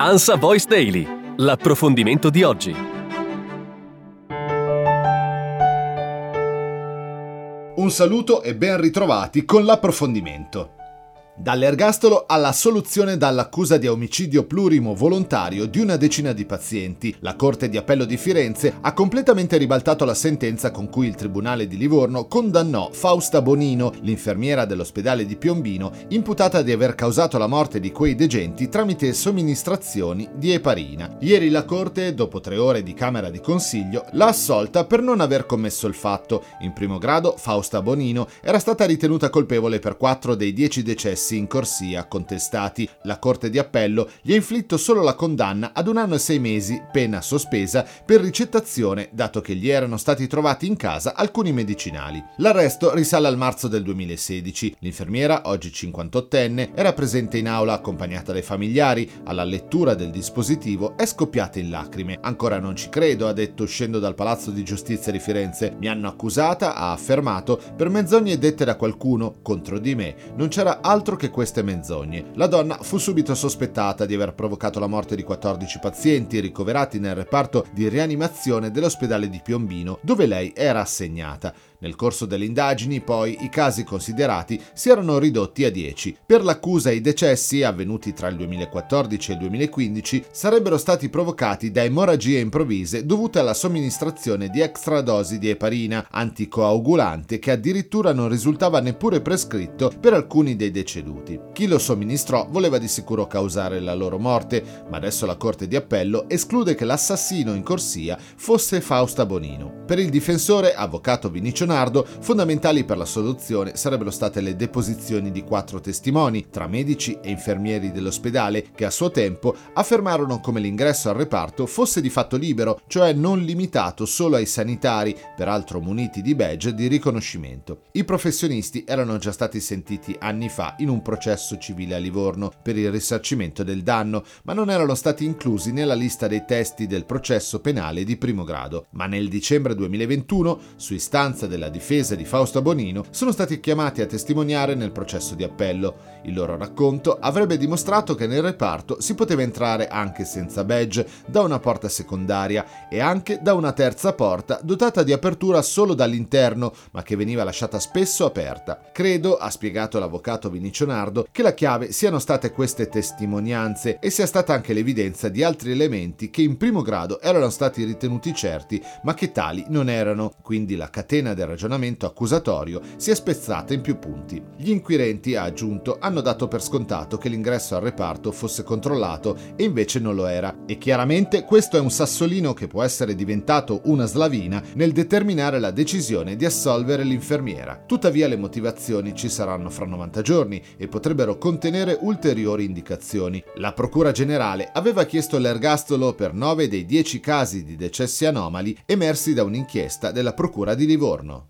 Ansa Voice Daily, l'approfondimento di oggi. Un saluto e ben ritrovati con l'approfondimento. Dall'ergastolo alla soluzione dall'accusa di omicidio plurimo volontario di una decina di pazienti, la Corte di Appello di Firenze ha completamente ribaltato la sentenza con cui il Tribunale di Livorno condannò Fausta Bonino, l'infermiera dell'ospedale di Piombino, imputata di aver causato la morte di quei degenti tramite somministrazioni di eparina. Ieri la Corte, dopo tre ore di Camera di Consiglio, l'ha assolta per non aver commesso il fatto. In primo grado, Fausta Bonino era stata ritenuta colpevole per quattro dei dieci decessi processi in corsia contestati. La Corte di Appello gli ha inflitto solo la condanna ad un anno e sei mesi, pena sospesa, per ricettazione, dato che gli erano stati trovati in casa alcuni medicinali. L'arresto risale al marzo del 2016. L'infermiera, oggi 58enne, era presente in aula accompagnata dai familiari. Alla lettura del dispositivo è scoppiata in lacrime. Ancora non ci credo, ha detto uscendo dal Palazzo di Giustizia di Firenze. Mi hanno accusata, ha affermato, per menzogne dette da qualcuno contro di me. Non c'era altro che queste menzogne. La donna fu subito sospettata di aver provocato la morte di 14 pazienti ricoverati nel reparto di rianimazione dell'ospedale di Piombino, dove lei era assegnata. Nel corso delle indagini, poi, i casi considerati si erano ridotti a 10. Per l'accusa i decessi, avvenuti tra il 2014 e il 2015, sarebbero stati provocati da emorragie improvvise dovute alla somministrazione di extradosi di eparina, anticoagulante che addirittura non risultava neppure prescritto per alcuni dei deceduti. Chi lo somministrò voleva di sicuro causare la loro morte, ma adesso la Corte di Appello esclude che l'assassino in corsia fosse Fausta Bonino. Per il difensore, avvocato Vinicio Leonardo, fondamentali per la soluzione sarebbero state le deposizioni di quattro testimoni, tra medici e infermieri dell'ospedale, che a suo tempo affermarono come l'ingresso al reparto fosse di fatto libero, cioè non limitato solo ai sanitari, peraltro muniti di badge di riconoscimento. I professionisti erano già stati sentiti anni fa in un processo civile a Livorno per il risarcimento del danno, ma non erano stati inclusi nella lista dei testi del processo penale di primo grado. Ma nel dicembre 2021, su istanza del della difesa di Fausto Bonino sono stati chiamati a testimoniare nel processo di appello. Il loro racconto avrebbe dimostrato che nel reparto si poteva entrare anche senza badge da una porta secondaria e anche da una terza porta dotata di apertura solo dall'interno, ma che veniva lasciata spesso aperta. Credo, ha spiegato l'avvocato Vinicio Nardo, che la chiave siano state queste testimonianze e sia stata anche l'evidenza di altri elementi che in primo grado erano stati ritenuti certi, ma che tali non erano. Quindi la catena del ragionamento accusatorio si è spezzata in più punti. Gli inquirenti, ha aggiunto, hanno dato per scontato che l'ingresso al reparto fosse controllato e invece non lo era. E chiaramente questo è un sassolino che può essere diventato una slavina nel determinare la decisione di assolvere l'infermiera. Tuttavia le motivazioni ci saranno fra 90 giorni e potrebbero contenere ulteriori indicazioni. La Procura Generale aveva chiesto l'ergastolo per 9 dei 10 casi di decessi anomali emersi da un'inchiesta della Procura di Livorno.